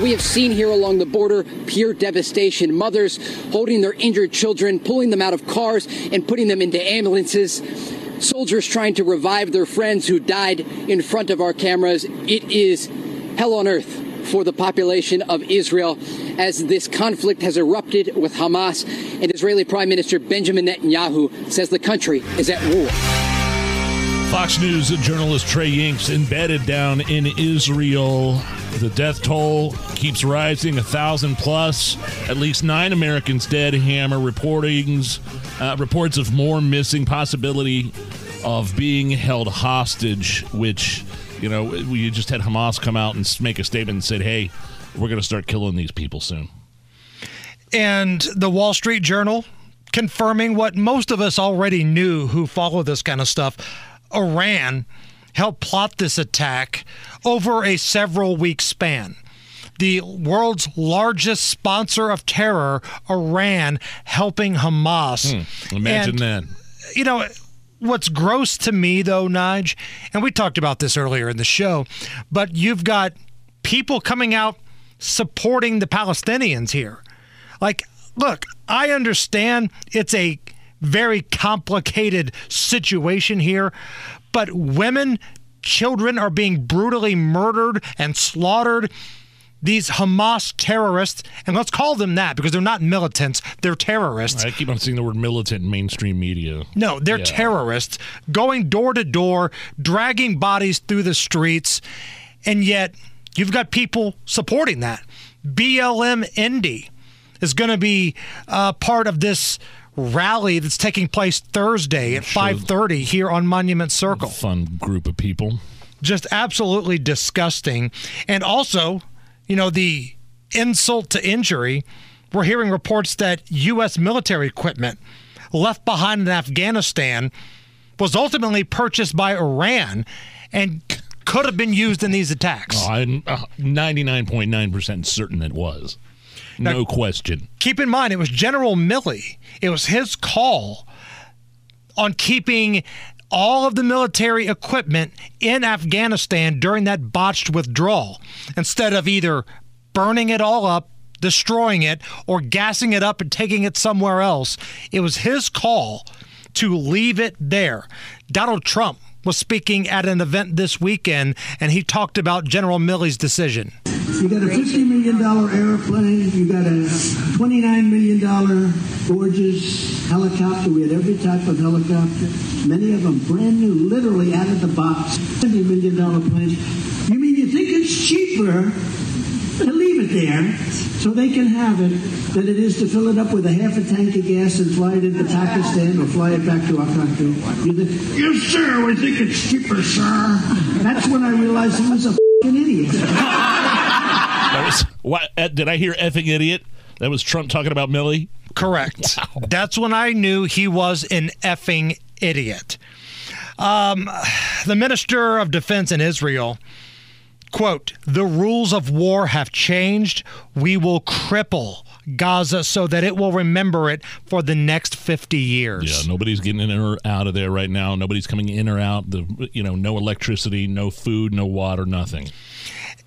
We have seen here along the border, pure devastation. Mothers holding their injured children, pulling them out of cars and putting them into ambulances. Soldiers trying to revive their friends who died in front of our cameras. It is hell on earth for the population of Israel as this conflict has erupted with Hamas. And Israeli Prime Minister Benjamin Netanyahu says the country is at war. Fox News journalist Trey Yingst embedded down in Israel. The death toll keeps rising, a thousand plus. At least nine Americans dead. Hammer reportings, uh, reports of more missing. Possibility of being held hostage. Which, you know, we just had Hamas come out and make a statement and said, "Hey, we're going to start killing these people soon." And the Wall Street Journal confirming what most of us already knew who follow this kind of stuff Iran helped plot this attack over a several week span. The world's largest sponsor of terror, Iran, helping Hamas. Hmm, imagine And, that. You know, what's gross to me, though, Nige, and we talked about this earlier in the show, but you've got people coming out supporting the Palestinians here. Like, look, I understand it's a very complicated situation here, but women, children are being brutally murdered and slaughtered. These Hamas terrorists, and let's call them that because they're not militants, they're terrorists. I keep on seeing the word militant in mainstream media. No, they're Yeah. terrorists going door to door, dragging bodies through the streets, and yet you've got people supporting that. BLM Indy is going to be uh, part of this rally that's taking place Thursday at 5:30 here on Monument Circle. Fun group of people. Just absolutely disgusting, and also, you know, the insult to injury. We're hearing reports that U.S. military equipment left behind in Afghanistan was ultimately purchased by Iran and could have been used in these attacks. Oh, I'm uh, 99.9% certain it was. No question. Keep in mind, it was General Milley. It was his call on keeping all of the military equipment in Afghanistan during that botched withdrawal instead of either burning it all up, destroying it, or gassing it up and taking it somewhere else. It was his call to leave it there. Donald Trump was speaking at an event this weekend and he talked about General Milley's decision. You got a $50 million airplane. You got a $29 million gorgeous helicopter. We had every type of helicopter. Many of them brand new, literally out of the box. $50 million planes. You mean you think it's cheaper to leave it there so they can have it than it is to fill it up with a half a tank of gas and fly it into Pakistan or fly it back to our country? You think, yes, sir, we think it's cheaper, sir. That's when I realized he was a f***ing idiot. That was what? uh, Did I hear effing idiot? That was Trump talking about Milley. Correct. That's when I knew he was an effing idiot. Um, the minister of defense in Israel, quote, the rules of war have changed. We will cripple Gaza so that it will remember it for the next 50 years. Yeah, nobody's getting in or out of there right now. Nobody's coming in or out. The you know, no electricity, no food, no water, nothing.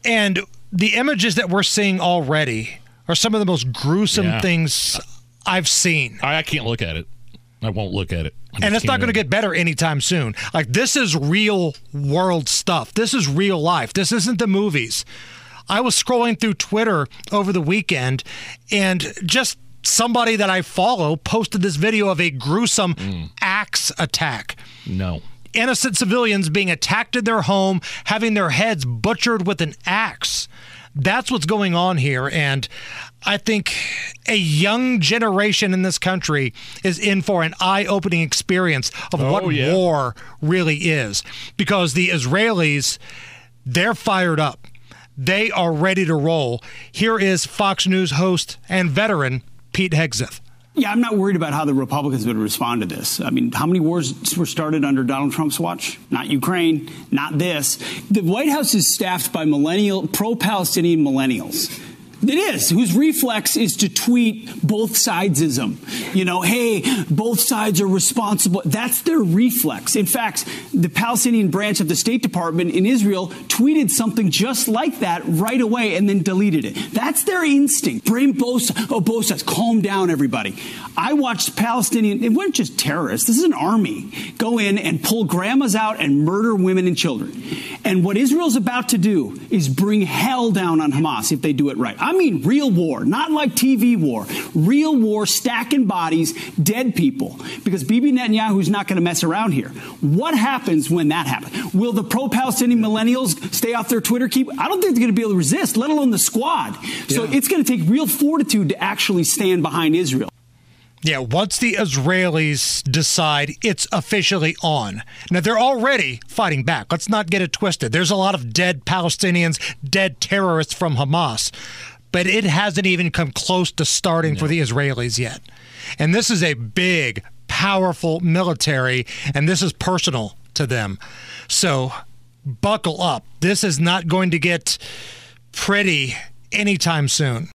And the images that we're seeing already are some of the most gruesome Yeah. things I've seen. I, I can't look at it. I won't look at it. I and it's not going to get better anytime soon. Like this is real world stuff. This is real life. This isn't the movies. I was scrolling through Twitter over the weekend and just somebody that I follow posted this video of a gruesome Mm. axe attack. No. Innocent civilians being attacked in their home, having their heads butchered with an axe. That's what's going on here. And I think a young generation in this country is in for an eye opening experience of Oh, what yeah. war really is. Because the Israelis, they're fired up. They are ready to roll. Here is Fox News host and veteran Pete Hegseth. Yeah, I'm not worried about how the Republicans would respond to this. I mean, how many wars were started under Donald Trump's watch? Not Ukraine, not this. The White House is staffed by millennial, pro Palestinian millennials. It is, whose reflex is to tweet both sidesism. You know, hey, both sides are responsible. That's their reflex. In fact, the Palestinian branch of the State Department in Israel tweeted something just like that right away and then deleted it. That's their instinct. Blame both, oh, both sides. Calm down, everybody. I watched Palestinian, it weren't just terrorists, this is an army, go in and pull grandmas out and murder women and children. And what Israel's about to do is bring hell down on Hamas if they do it right. I mean real war, not like TV war. Real war, stacking bodies, dead people. Because Bibi Netanyahu's not going to mess around here. What happens when that happens? Will the pro-Palestinian millennials stay off their Twitter keep? I don't think they're going to be able to resist, let alone the squad. So Yeah. it's going to take real fortitude to actually stand behind Israel. Yeah, once the Israelis decide it's officially on. Now, they're already fighting back. Let's not get it twisted. There's a lot of dead Palestinians, dead terrorists from Hamas, but it hasn't even come close to starting for the Israelis yet. And this is a big, powerful military, and this is personal to them. So buckle up. This is not going to get pretty anytime soon.